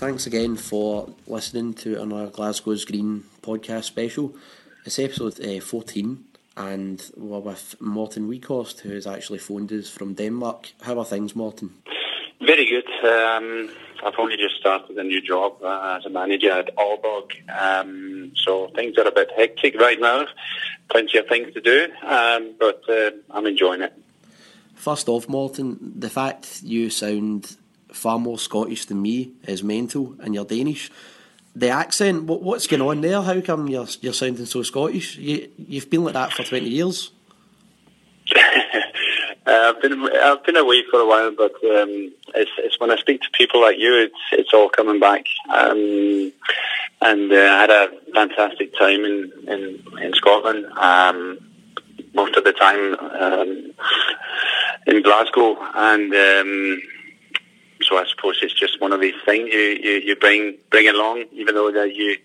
Thanks again for listening to another Glasgow's Green podcast special. It's episode uh, 14, and we're with Morten Wieghorst, who has actually phoned us from Denmark. How are things, Morten? Very good. Um, I've only just started a new job uh, as a manager at Aalborg, um, so things are a bit hectic right now. Plenty of things to do, um, but uh, I'm enjoying it. First off, Morten, the fact you sound far more Scottish than me is mental, and you're Danish. The accent, what, what's going on there? How come you're you're sounding so Scottish? You you've been like that for twenty years. uh, I've been I've been away for a while, but um, it's it's when I speak to people like you, it's it's all coming back. Um, and uh, I had a fantastic time in in, in Scotland. Um, most of the time um, in Glasgow, and um, so I suppose it's just one of these things you, you, you bring bring along, even though that you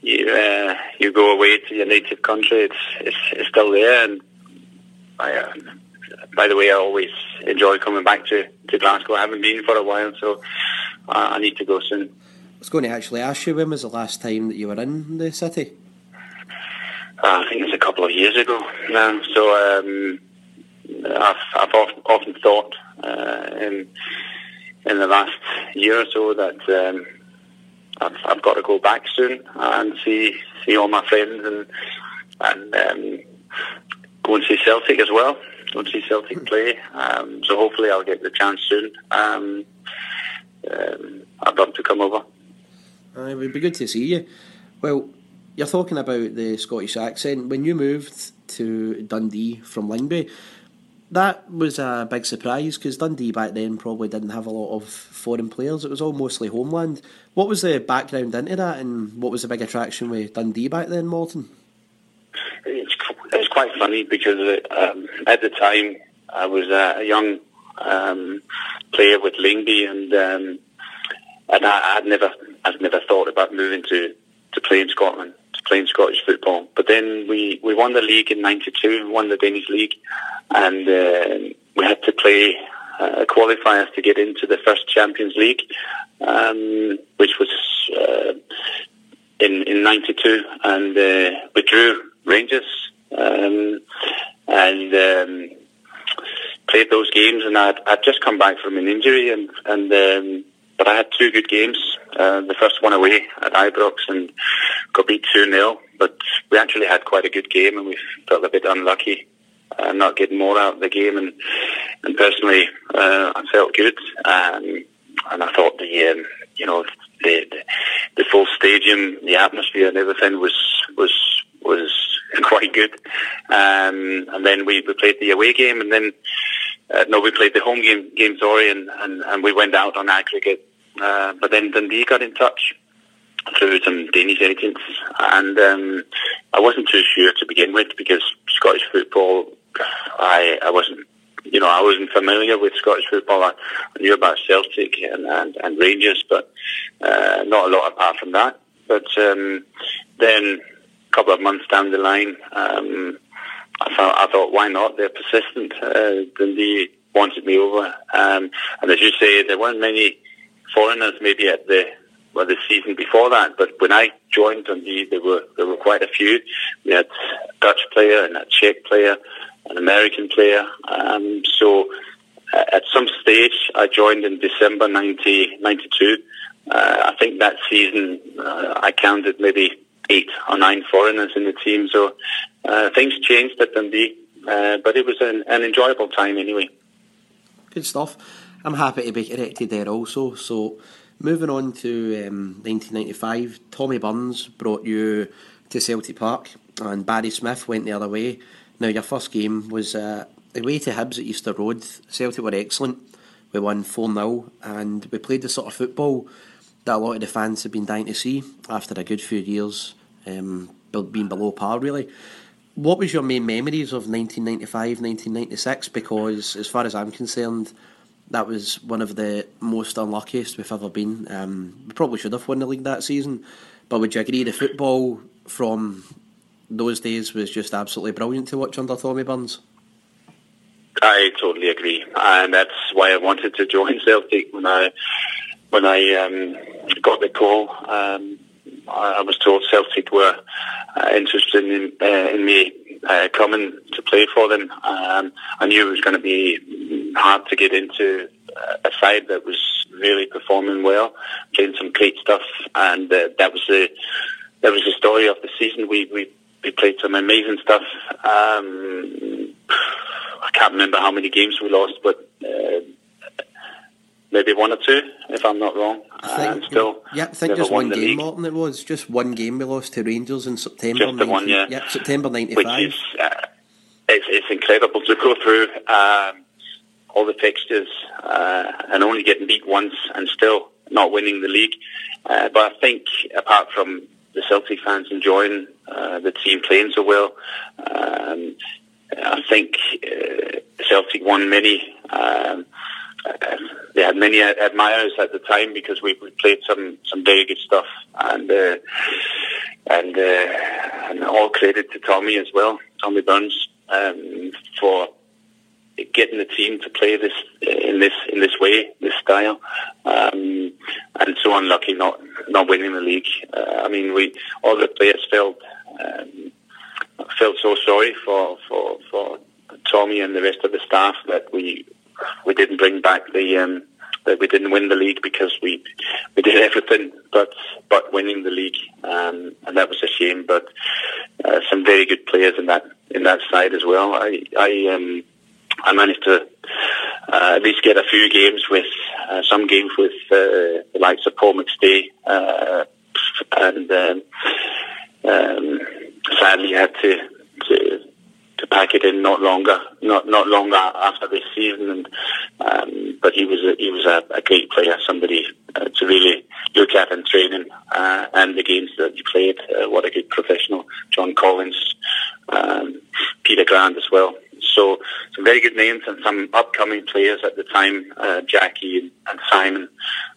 you uh, you go away to your native country, it's it's, it's still there. And I, uh, by the way, I always enjoy coming back to, to Glasgow. I haven't been for a while, so uh, I need to go soon. I was going to actually ask you when was the last time that you were in the city? Uh, I think it's a couple of years ago now. So um, I've I've often, often thought uh, in in the last year or so that um, I've, I've got to go back soon and see see all my friends and and um, go and see Celtic as well. Go and see Celtic play. Um, so hopefully I'll get the chance soon. Um, um, I'd love to come over. Uh, it would be good to see you. Well, you're talking about the Scottish accent. When you moved to Dundee from Lyngby, that was a big surprise because Dundee back then probably didn't have a lot of foreign players. It was all mostly homeland. What was the background into that, and what was the big attraction with Dundee back then, Morten? It's, it's quite funny because um, at the time I was a young um, player with Lyngby, and um, and I, would never I'd never thought about moving to to play in Scotland playing Scottish football. But then we, we won the league in '92, won the Danish league, and uh, we had to play uh, qualifiers to get into the first Champions League, um, which was uh, in in '92, and uh, we drew Rangers, um, and. Um, played those games, and I'd, I'd just come back from an injury, and and um, but I had two good games. Uh, the first one away at Ibrox and got beat 2-0. But we actually had quite a good game and we felt a bit unlucky uh, not getting more out of the game. And, and personally, uh, I felt good. Um, and I thought the, um, you know, the, the, the full stadium, the atmosphere and everything was, was, was quite good. Um, and then we, we played the away game and then, uh, no, we played the home game, game sorry, and, and, and we went out on aggregate uh, but then Dundee got in touch through some Danish agents, and um, I wasn't too sure to begin with because Scottish football, I I wasn't, you know, I wasn't familiar with Scottish football. I, I knew about Celtic and, and, and Rangers, but uh, not a lot apart from that. But um, then a couple of months down the line, um, I thought, I thought, why not? They're persistent. Uh, Dundee wanted me over, um, and as you say, there weren't many foreigners maybe at the well the season before that, but when I joined Dundee, there were there were quite a few. We had a Dutch player and a Czech player, an American player. Um, so uh, at some stage, I joined in December 1992. Uh, I think that season uh, I counted maybe eight or nine foreigners in the team. So uh, things changed at Dundee, uh, but it was an, an enjoyable time anyway. Good stuff. I'm happy to be corrected there also. So, moving on to um, 1995, Tommy Burns brought you to Celtic Park, and Barry Smith went the other way. Now, your first game was uh, away to Hibs at Easter Road. Celtic were excellent. We won 4 0, and we played the sort of football that a lot of the fans have been dying to see after a good few years um, being below par, really. What was your main memories of 1995, 1996? Because, as far as I'm concerned, that was one of the most unluckiest we've ever been. Um, we probably should have won the league that season, but would you agree the football from those days was just absolutely brilliant to watch under Tommy Burns? I totally agree, and that's why I wanted to join Celtic when I when I um, got the call. Um, I, was told Celtic were uh, interested in uh, in me uh, coming to play for them. Um, I knew it was going to be hard to get into a side that was really performing well, playing some great stuff, and uh, that was the that was the story of the season. We we, we played some amazing stuff. Um, I can't remember how many games we lost, but uh, maybe one or two, if I'm not wrong. I think, still, yeah, I think just one game, Martin. It was just one game we lost to Rangers in September. Just the 19, one, yeah. yeah, September '95. Which is, uh, it's, it's incredible to go through um, all the fixtures uh, and only getting beat once and still not winning the league. Uh, but I think apart from the Celtic fans enjoying uh, the team playing so well, um, I think uh, Celtic won many. Um, they had many admirers at the time because we, we played some, some very good stuff, and uh, and uh, and all credit to Tommy as well, Tommy Burns, um, for getting the team to play this in this in this way, this style, um, and so unlucky not not winning the league. Uh, I mean, we all the players felt um, felt so sorry for for for Tommy and the rest of the staff that we we didn't bring back the um, that we didn't win the league because we we did everything but but winning the league, um, and that was a shame. But uh, some very good players in that in that side as well. I I um, I managed to uh, at least get a few games with uh, some games with uh, the likes of Paul McStay uh, and. Um, um, sadly, had to, to to pack it in not longer, not not longer after this season. And um, but he was a, he was a, a great player, somebody uh, to really look at in training uh, and the games that he played. Uh, what a good professional, John Collins, um, Peter Grant as well. So some very good names and some upcoming players at the time, uh, Jackie and, and Simon.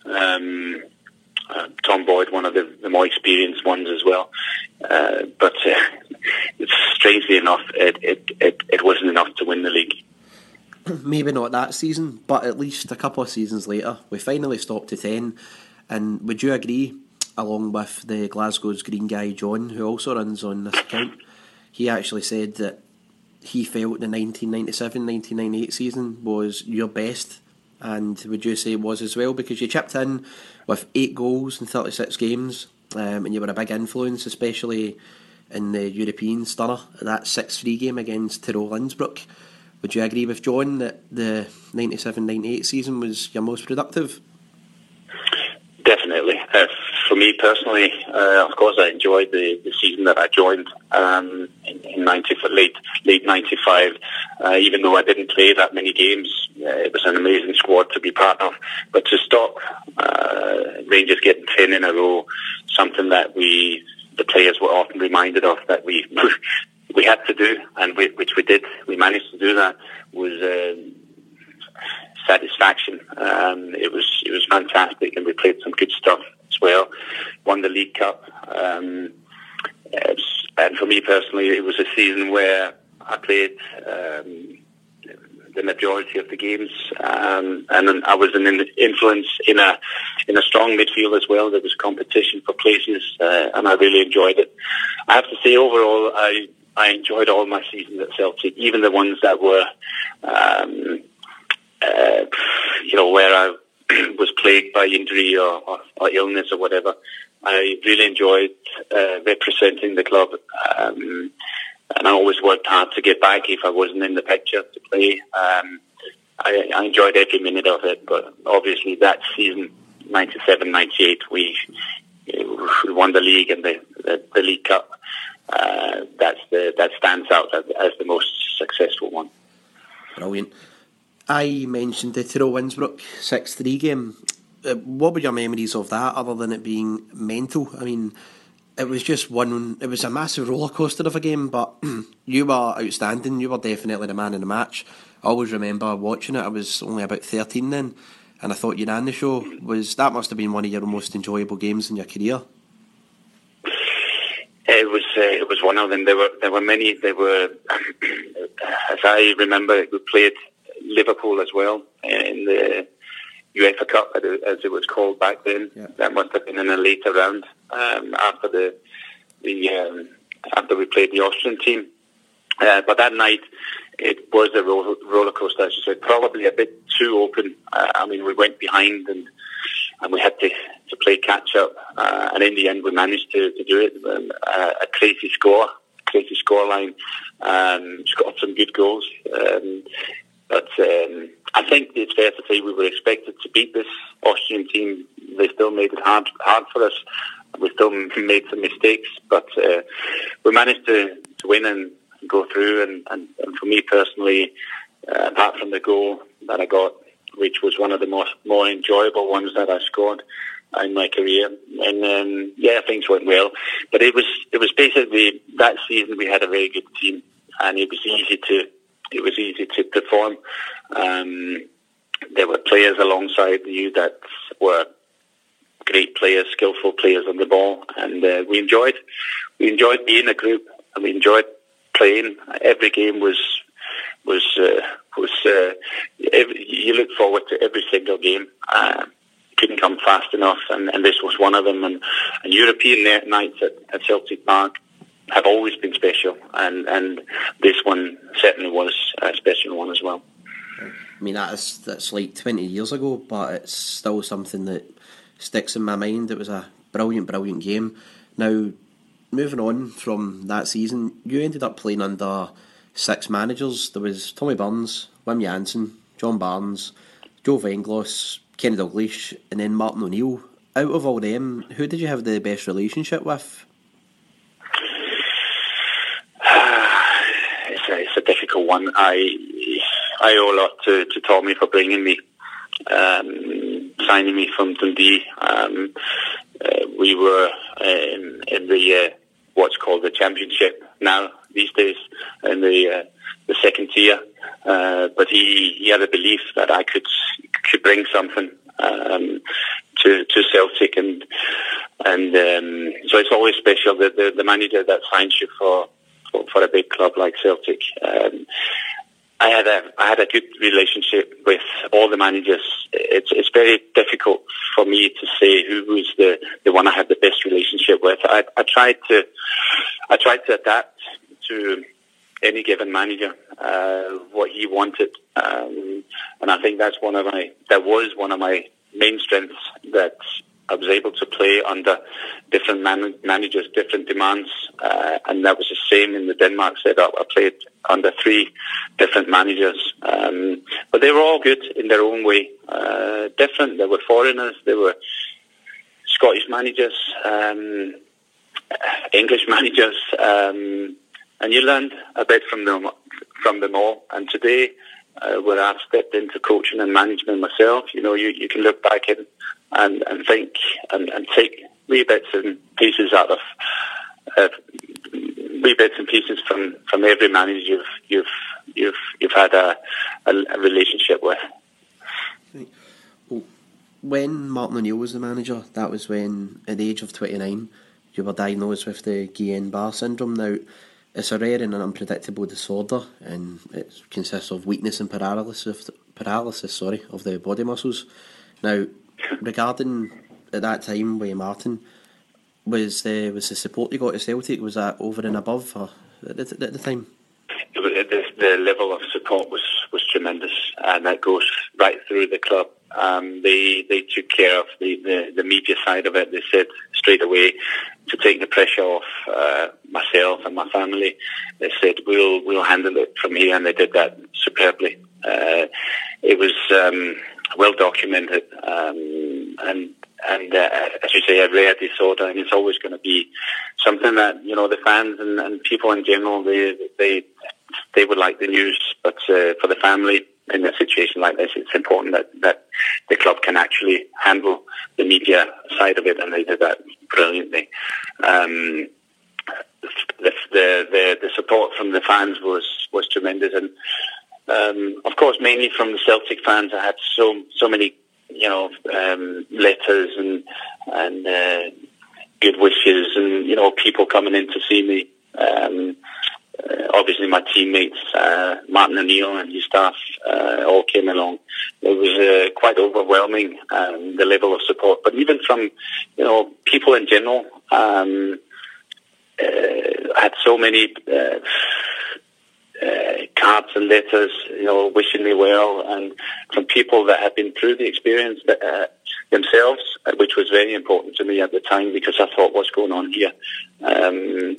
Um, uh, Tom Boyd, one of the, the, more experienced ones as well. Uh, but strangely enough, it, it, it, it wasn't enough to win the league. Maybe not that season, but at least a couple of seasons later, we finally stopped to 10. And would you agree, along with the Glasgow's green guy John, who also runs on this account, he actually said that he felt the 1997 1998 season was your best and would you say it was as well? Because you chipped in with eight goals in 36 games, um, and you were a big influence, especially in the European stunner, that 6 3 game against Tirol Innsbruck. Would you agree with John that the 97 98 season was your most productive? Definitely. Uh, for me personally, uh, of course, I enjoyed the, the season that I joined um, in, in 90, late late 95. Uh, even though I didn't play that many games, uh, it was an amazing squad to be part of. But to stop uh, Rangers getting 10 in a row, something that we, the players were often reminded of that we we had to do, and we, which we did. We managed to do that. Was um, satisfaction. Um, it was it was fantastic, and we played some good stuff as well. Won the League Cup, um, and for me personally, it was a season where I played um, the majority of the games, um, and I was an influence in a in a strong midfield as well. There was competition for places, uh, and I really enjoyed it. I have to say, overall, I I enjoyed all my seasons at Celtic, even the ones that were. Um, uh, you know, where I was plagued by injury or, or, or, illness or whatever. I really enjoyed uh, representing the club, um, and I always worked hard to get back if I wasn't in the picture to play. Um, I, I, enjoyed every minute of it, but obviously that season, 97, 98, we, we won the league and the, the, the League Cup. Uh, that's the, that stands out as, as the most successful one. Brilliant. I mentioned the Tirol Innsbruck 6 3 game. uh, what were your memories of that, other than it being mental? I mean, it was just one. It was a massive roller coaster of a game, but you were outstanding. You were definitely the man in the match. I always remember watching it. I was only about thirteen then, and I thought you ran the show. Was that must have been one of your most enjoyable games in your career? It was uh, it was one of them. There were there were many. There were, as I remember, we played Liverpool as well in the UEFA Cup, as it was called back then. Yeah. That must have been in a later round um, after the the um, after we played the Austrian team. Uh, but that night, it was a roller coaster, as you said, probably a bit too open. Uh, I mean, we went behind and and we had to, to play catch up. Uh, and in the end, we managed to, to do it. Um, uh, a crazy score, crazy score line. Um, got some good goals. Um, but um, I think it's fair to say we were expected to beat this Austrian team. They still made it hard hard for us. We still made some mistakes, but uh, we managed to, to win and go through. And, and, and for me personally, uh, apart from the goal that I got, which was one of the most more enjoyable ones that I scored in my career. And um, yeah, things went well. But it was it was basically that season we had a very good team, and it was easy to it was easy to perform. Um, there were players alongside you that were great players, skillful players on the ball, and uh, we enjoyed we enjoyed being a group, and we enjoyed playing. Every game was was uh, was uh, every, you look forward to every single game. Uh, couldn't come fast enough, and, and this was one of them. And, and European nights at, at Celtic Park have always been special, and, and this one certainly was a special one as well. I mean, that's that's like twenty years ago, but it's still something that sticks in my mind. It was a brilliant, brilliant game. Now, moving on from that season, you ended up playing under six managers. There was Tommy Burns, Wim Jansen, John Barnes, Joe Venglos, Kenny Dalglish, and then Martin O'Neill. Out of all them, who did you have the best relationship with? It's, a, difficult one. I I owe a lot to, to Tommy for bringing me, um, signing me from Dundee. Um, uh, we were um, in the uh, what's called the championship now these days in the uh, the second tier. Uh, but he, he had a belief that I could could bring something um, to to Celtic, and and um, so it's always special that the, the manager that signs you for, for, for a big club like Celtic. Um, I had a I had a good relationship with all the managers. It's it's very difficult for me to say who was the, the one I had the best relationship with. I, I tried to I tried to adapt to any given manager uh, what he wanted, um, and I think that's one of my that was one of my main strengths that I was able to play under different man- managers, different demands, uh, and that was the same in the Denmark setup. I played under three different managers, um, but they were all good in their own way. Uh, different. There were foreigners. There were Scottish managers, um, English managers, um, and you learned a bit from them from them all. And today, uh, where I've stepped into coaching and management myself, you know, you, you can look back in and, and think and, and take wee bits and pieces out of uh, wee bits and pieces from, from every manager you've you've you've you've had a, a, a relationship with. When Martin O'Neill was the manager, that was when, at the age of twenty nine, you were diagnosed with the Guillain-Barre syndrome. Now, it's a rare and an unpredictable disorder, and it consists of weakness and paralysis, paralysis, sorry, of the body muscles. Now, regarding at that time with Martin, was the was the support you got at Celtic was that over and above at the, the time? The, the level of support was, was tremendous, and that goes right through the club. Um, they they took care of the, the, the, media side of it. They said straight away to take the pressure off uh, myself and my family. They said we'll we'll handle it from here, and they did that superbly. Uh, it was um, well documented, um, and and uh, as you say, a rare disorder, and it's always going to be something that you know the fans and, and people in general they they they would like the news, but uh, for the family, in a situation like this, it's important that, that the club can actually handle the media side of it, and they did that brilliantly. Um, the, the, the the support from the fans was was tremendous, and um, of course, mainly from the Celtic fans. I had so so many, you know, um, letters and and uh, good wishes, and you know, people coming in to see me. Um, uh, obviously, my teammates, uh, Martin O'Neill and his staff, uh, all came along. It was uh, quite overwhelming um, the level of support, but even from you know people in general. Um, uh, had so many uh, cards and letters, you know, wishing me well, and from people that had been through the experience that, uh, themselves, uh, which was very important to me at the time because I thought, what's going on here? Um,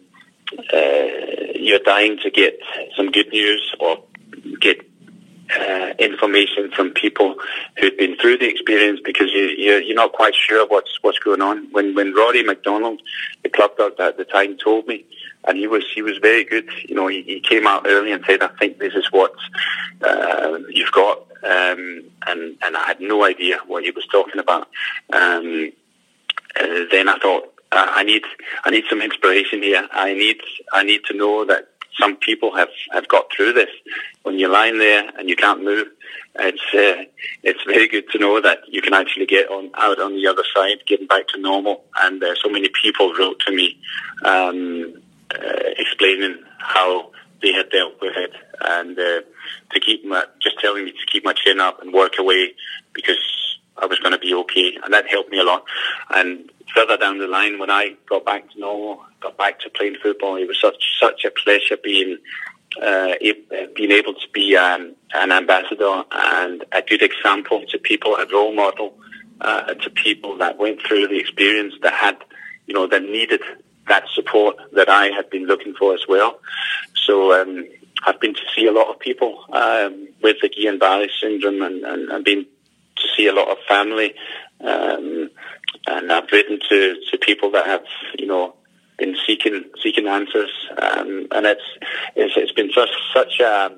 uh, you're dying to get some good news or get uh, information from people who'd been through the experience because you, you're, you're not quite sure what's what's going on. When when Rory MacDonald, the club doctor at the time, told me, and he was he was very good. You know, he, he came out early and said, "I think this is what uh, you've got," um, and and I had no idea what he was talking about. Um, uh, then I thought. I need I need some inspiration here. I need I need to know that some people have, have got through this. When you're lying there and you can't move, it's uh, it's very good to know that you can actually get on out on the other side, getting back to normal. And uh, so many people wrote to me um, explaining how they had dealt with it and uh, to keep my, just telling me to keep my chin up and work away because I was going to be okay, and that helped me a lot. And further down the line, when I got back to normal, got back to playing football, it was such such a pleasure being uh, being able to be um, an ambassador and a good example to people, a role model uh, to people that went through the experience that had, you know, that needed that support that I had been looking for as well. So um, I've been to see a lot of people um, with the Guillain-Barré syndrome and, and, and been to see a lot of family. Um, and I've written to, to people that have, you know, been seeking seeking answers, um, and it's, it's it's been such such a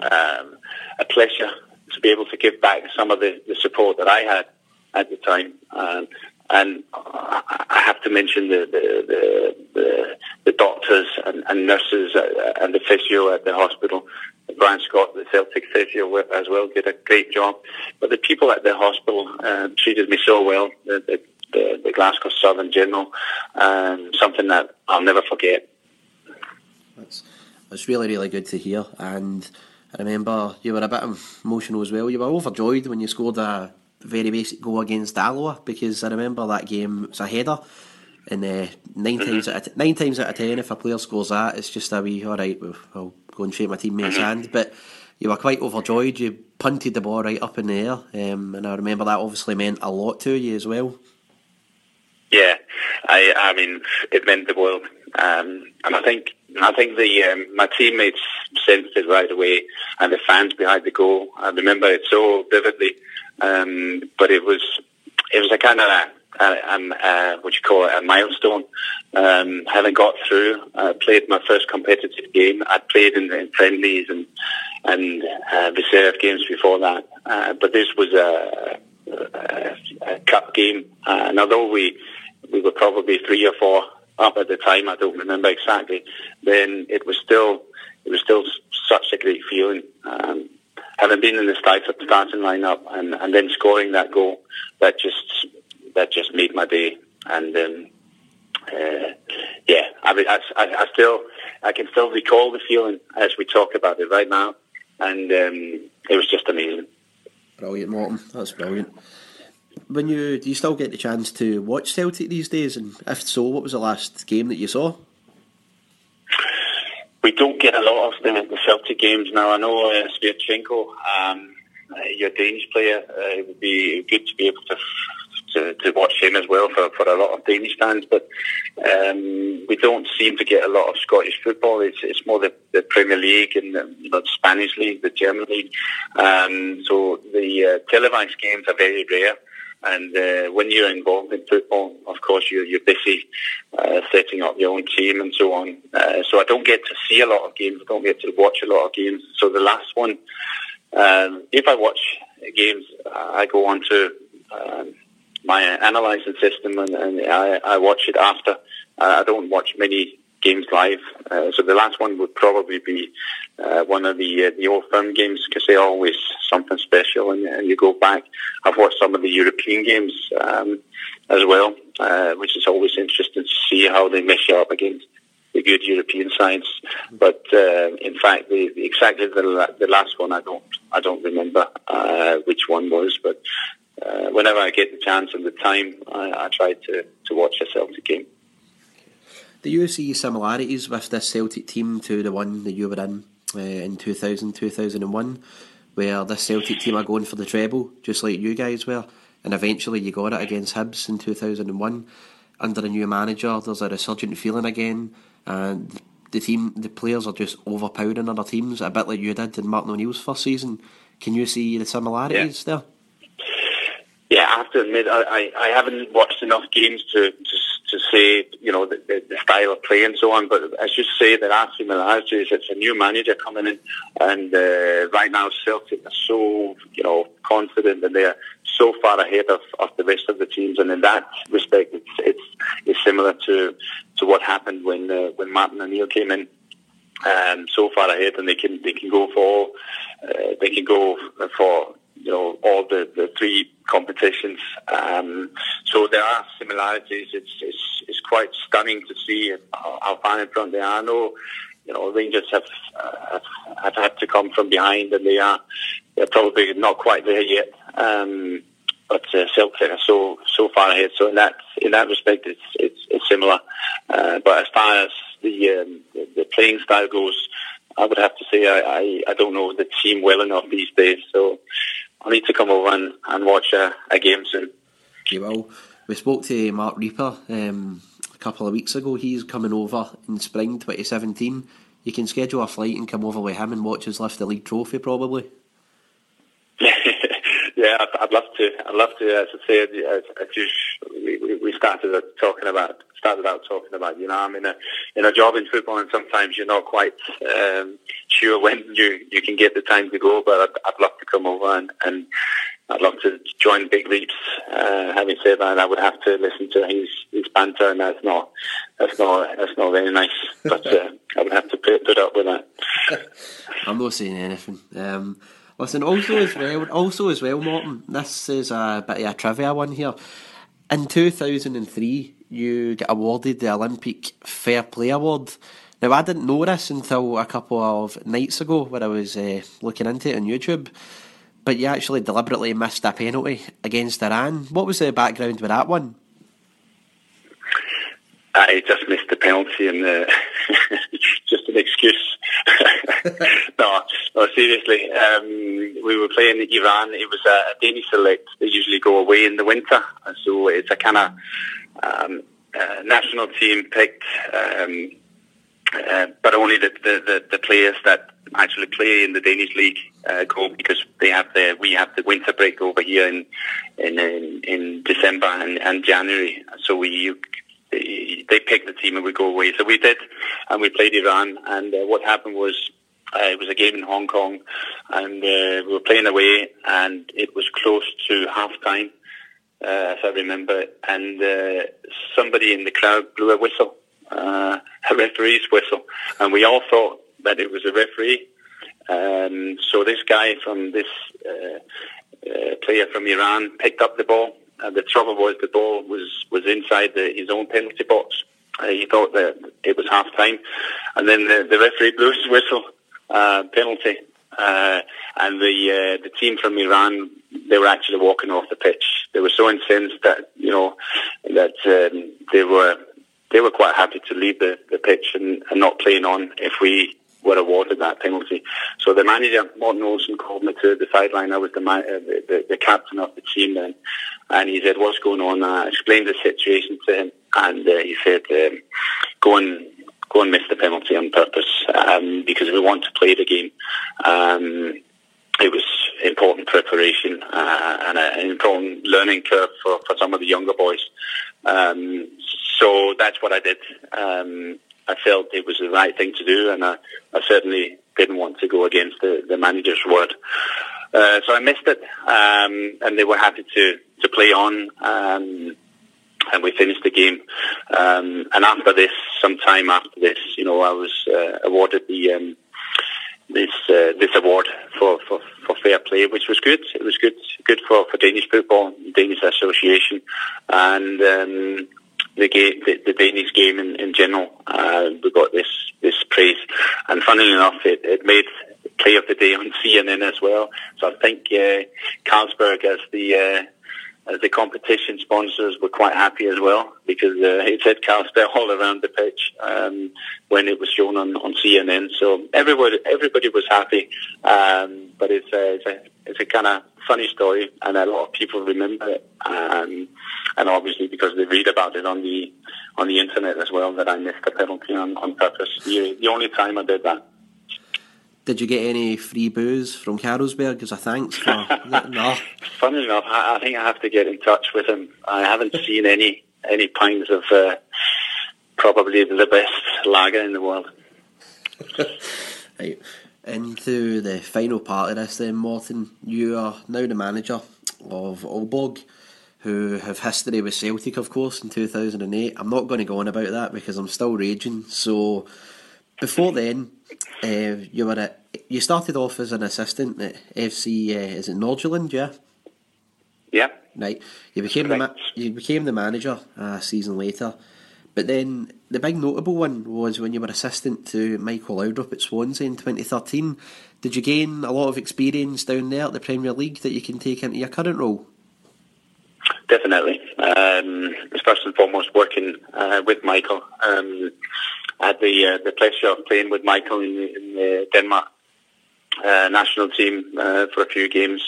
um, a pleasure to be able to give back some of the, the support that I had at the time. Um, and I have to mention the the, the, the, the doctors and, and nurses and the physio at the hospital Brian Scott, the Celtic physio, as well, did a great job. But the people at the hospital uh, treated me so well. The, the, the, the Glasgow Southern General, um, something that I'll never forget. That's that's really really good to hear. And I remember you were a bit emotional as well. You were overjoyed when you scored a very basic goal against Alloa because I remember that game was a header. And uh, 9 mm-hmm. times out of, nine times out of ten, if a player scores that, it's just a wee all right. I'll go and shake my teammate's mm-hmm. hand. But you were quite overjoyed. You punted the ball right up in the air, um, and I remember that obviously meant a lot to you as well. Yeah, I, I mean, it meant the world, um, and I think I think the um, my teammates sensed it right away, and the fans behind the goal. I remember it so vividly, um, but it was it was a kind of a uh, um, uh, what you call it, a milestone. Um, having got through, uh, played my first competitive game. I'd played in, in friendlies and and uh, reserve games before that, uh, but this was a, a, a cup game. Uh, and although we we were probably three or four up at the time, I don't remember exactly. Then it was still it was still such a great feeling. Um, having been in the starting lineup and, and then scoring that goal, that just that just made my day. And um, uh, yeah, I, I, I, still I can still recall the feeling as we talk about it right now, and um, it was just amazing. Brilliant, Morten. That's brilliant. When you do you still get the chance to watch Celtic these days? And if so, what was the last game that you saw? We don't get a lot of them at the Celtic games now. I know uh, Sviatchenko, um, your Danish player, uh, it would be good to be able to to, to watch him as well for, for a lot of Danish fans. But um, we don't seem to get a lot of Scottish football. It's, it's more the, the Premier League and the, the Spanish league, the German league. Um, so the uh, televised games are very rare. And uh, when you're involved in football, of course, you're, you're busy uh, setting up your own team and so on. Uh, so I don't get to see a lot of games. I don't get to watch a lot of games. So the last one Um, if I watch games, I go on to um, my analyzing system and, and I, I, watch it after. I don't watch many games live. Uh, so the last one would probably be uh, one of the uh, the old firm games because they're always something special, and, and, you go back. I've watched some of the European games um, as well, uh, which is always interesting to see how they mesh up against the good European sides. But uh, in fact, the, the, exactly the, the last one, I don't I don't remember uh, which one was, but. whenever I get the chance and the time, I, I try to, to watch a Celtic game. Do you see similarities with this Celtic team to the one that you were in uh, in 2000, 2001, where this Celtic team are going for the treble, just like you guys were, and eventually you got it against Hibs in 2001. Under a new manager, there's a resurgent feeling again, and the team, the players are just overpowering other teams, a bit like you did in Martin O'Neill's first season. Can you see the similarities yeah. there? Yeah, I have to admit, I, I, I haven't watched enough games to, to to say, you know, the, the, style of play and so on. But I should say that our similarities, it's a new manager coming in. And uh, right now, Celtic are so, you know, confident and they're so far ahead of, of the rest of the teams. And in that respect, it's, it's, it's similar to, to what happened when, uh, when Martin O'Neill came in. Um, so far ahead, and they can they can go for uh, they can go for you know all the, the three competitions. Um, so there are similarities. It's, it's it's quite stunning to see how, far in front they are. You know Rangers have, uh, have had to come from behind, and they are they're probably not quite there yet. Um, but uh, Celtic are so so far ahead. So in that in that respect, it's it's, it's similar. Uh, but as far as the, um, the the playing style goes, I would have to say I, I, I don't know the team well enough these days. So I need to come over and, and watch a, a game soon. Okay, well, we spoke to Marc Rieper um, a couple of weeks ago. He's coming over in spring 2017. You can schedule a flight and come over with him and watch us lift the league trophy, probably. yeah, I'd, I'd, love to. I'd love to. As I said, as, as you, we, we started talking about started out talking about. You know, I'm in a in a job in football, and sometimes you're not quite um, sure when you you can get the time to go. But I'd, I'd love to come over and, and I'd love to join Big Leaps. Uh, having said that, I would have to listen to his his banter, and that's not that's not that's not very nice. But uh, I would have to put, put up with that. I'm not saying anything. Um, listen, also as well, also as well, Morten. This is a bit of a trivia one here. In 2003, you get awarded the Olympic Fair Play Award. Now, I didn't know this until a couple of nights ago when I was uh, looking into it on YouTube, but you actually deliberately missed a penalty against Iran. What was the background with that one? I just missed the penalty and uh, just an excuse. no, no, seriously. Um, we were playing Iran. It was a Danish select. They usually go away in the winter, so it's a kind of um, uh, national team picked, um, uh, but only the, the, the, players that actually play in the Danish league uh, go because they have the we have the winter break over here in in in, in December and, and January. So we they pick the team and we go away. So we did, and we played Iran. And uh, what happened was uh, it was a game in Hong Kong, and uh, we were playing away, and it was close to half time uh, if I remember, and uh, somebody in the crowd blew a whistle, uh, a referee's whistle, and we all thought that it was a referee. Um, so this guy from this uh, player from Iran picked up the ball. And the trouble was the ball was was inside the, his own penalty box. Uh, he thought that it was half time, and then the, the referee blew his whistle penalty, and the the team from Iran they were actually walking off the pitch. They were so incensed that you know that um, they were they were quite happy to leave the, the pitch and, and not playing on if we were awarded that penalty. So the manager, Morten Olsen, called me to the sideline. I was the, uh, the, the, the, captain of the team then. And he said, what's going on? I explained the situation to him. And uh, he said, um, go and go and miss the penalty on purpose um, because we want to play the game. Um, it was important preparation uh, and an important learning curve for, for some of the younger boys. Um, so that's what I did. Um, I felt it was the right thing to do, and I, I certainly didn't want to go against the, the manager's word. Uh, so I missed it, um, and they were happy to, to play on. Um, and we finished the game. Um, and after this, some time after this, you know, I was uh, awarded the um, this uh, this award for, for, for fair play, which was good. It was good good for, for Danish football, Danish Association, and um, the, game, the, the game in, in general. Uh, we got this this praise, and funnily enough, it, it made play of the day on CNN as well. So I think uh, Carlsberg as the uh, the competition sponsors were quite happy as well because uh, it said Carlsberg all around the pitch um, when it was shown on, on CNN. So everybody everybody was happy, um, but it's a, it's a it's a kind of funny story, and a lot of people remember it, um, and obviously because they read about it on the on the internet as well that I missed a penalty on, on purpose. The, the only time I did that. Did you get any free booze from Carlsberg as a thanks for that? No. Funny enough, I, I, think I have to get in touch with him. I haven't seen any any pints of uh, probably the best lager in the world. right. Into the final part of this, then, Morten, you are now the manager of Aalborg, who have history with Celtic, of course, in 2008. I'm not going to go on about that because I'm still raging. So, before then, uh, you were at, you started off as an assistant at FC. Uh, is it Nordsjælland? Yeah. Yeah. Right. You became the ma- you became the manager a season later, but then the big notable one was when you were assistant to Michael Laudrup at Swansea in 2013. Did you gain a lot of experience down there at the Premier League that you can take into your current role? Definitely. Um, first and foremost, working uh, with Michael. Um, I had the uh, the pleasure of playing with Michael in, in the Denmark uh, national team uh, for a few games.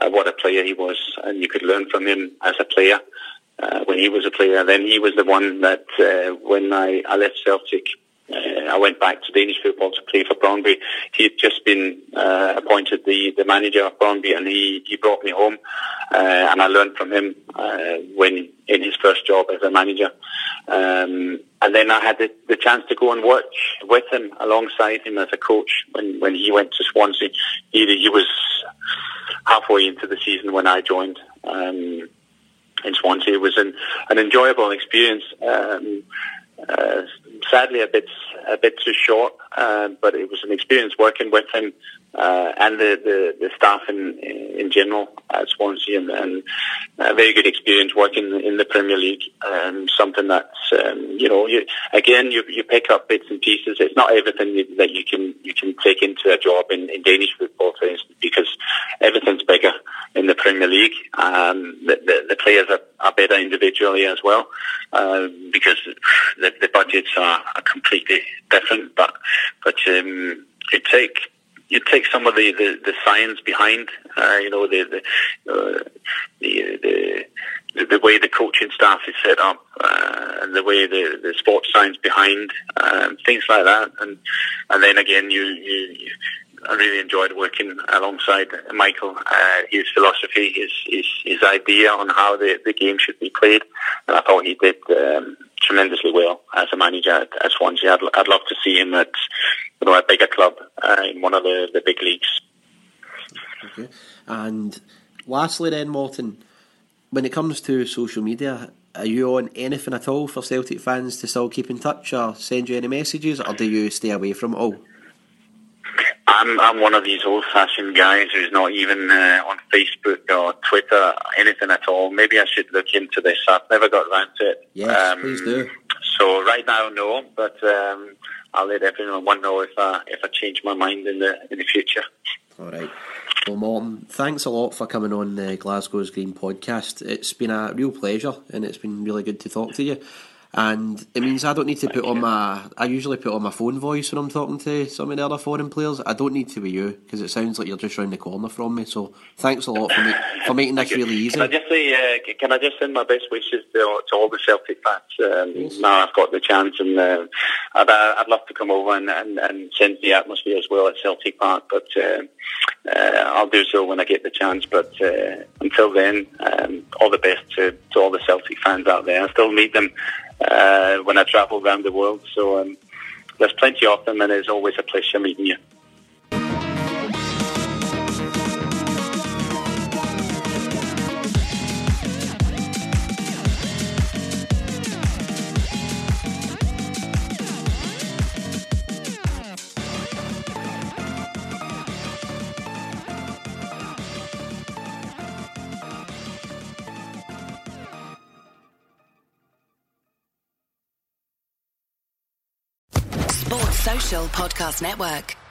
Uh, what a player he was, and you could learn from him as a player uh, when he was a player. Then he was the one that uh, when I, I left Celtic I went back to Danish football to play for Brøndby. He had just been uh, appointed the, the manager of Brøndby, and he, he brought me home, uh, and I learned from him uh, when in his first job as a manager. Um, and then I had the, the chance to go and work with him alongside him as a coach when, when he went to Swansea. He, he was halfway into the season when I joined. Um, in Swansea. It was an, an enjoyable experience. Um, a bit a bit too short, uh, but it was an experience working with him uh, and the, the, the, staff in in general at Swansea, and, and a very good experience working in the Premier League. Um, something that's um, you know, you, again, you you pick up bits and pieces. It's not everything that you can you can take into a job in, in Danish football, for instance, because everything's bigger in the Premier League. Um, the, the, the players are, are better individually as well uh, because the, the budgets are, are completely different. But but um, you take you take some of the, the, the science behind, uh, you know, the the, uh, the the the way the coaching staff is set up, uh, and the way the, the sports science behind, um, things like that, and and then again, you you, you I really enjoyed working alongside Michael. Uh, his philosophy, his, his his idea on how the, the game should be played, and I thought he did um, tremendously well as a manager at, at Swansea. I'd, I'd love to see him at you know a bigger club uh, in one of the, the big leagues. Okay, and lastly, then Morten, when it comes to social media, are you on anything at all for Celtic fans to still keep in touch or send you any messages, or do you stay away from all? I'm I'm one of these old-fashioned guys who's not even uh, on Facebook or Twitter, anything at all. Maybe I should look into this. I've never got around to it. Yes, um, please do. So right now, no, but um, I'll let everyone know if I if I change my mind in the in the future. All right. Well, Morten, thanks a lot for coming on the Glasgow's Green podcast. It's been a real pleasure, and it's been really good to talk to you and it means I don't need to put on my. I usually put on my phone voice when I'm talking to some of the other foreign players. I don't need to be you because it sounds like you're just round the corner from me. So thanks a lot for, me, for making this really easy. Can I just say? Uh, can I just send my best wishes to, to all the Celtic fans? Um, yes. Now I've got the chance, and uh, I'd, uh, I'd love to come over and, and, and sense the atmosphere as well at Celtic Park. But uh, uh, I'll do so when I get the chance. But uh, until then, um, all the best to, to all the Celtic fans out there. I still meet them uh, when I travel around the world. So um, there's plenty of them, and it's always a pleasure meeting you. Podcast Network.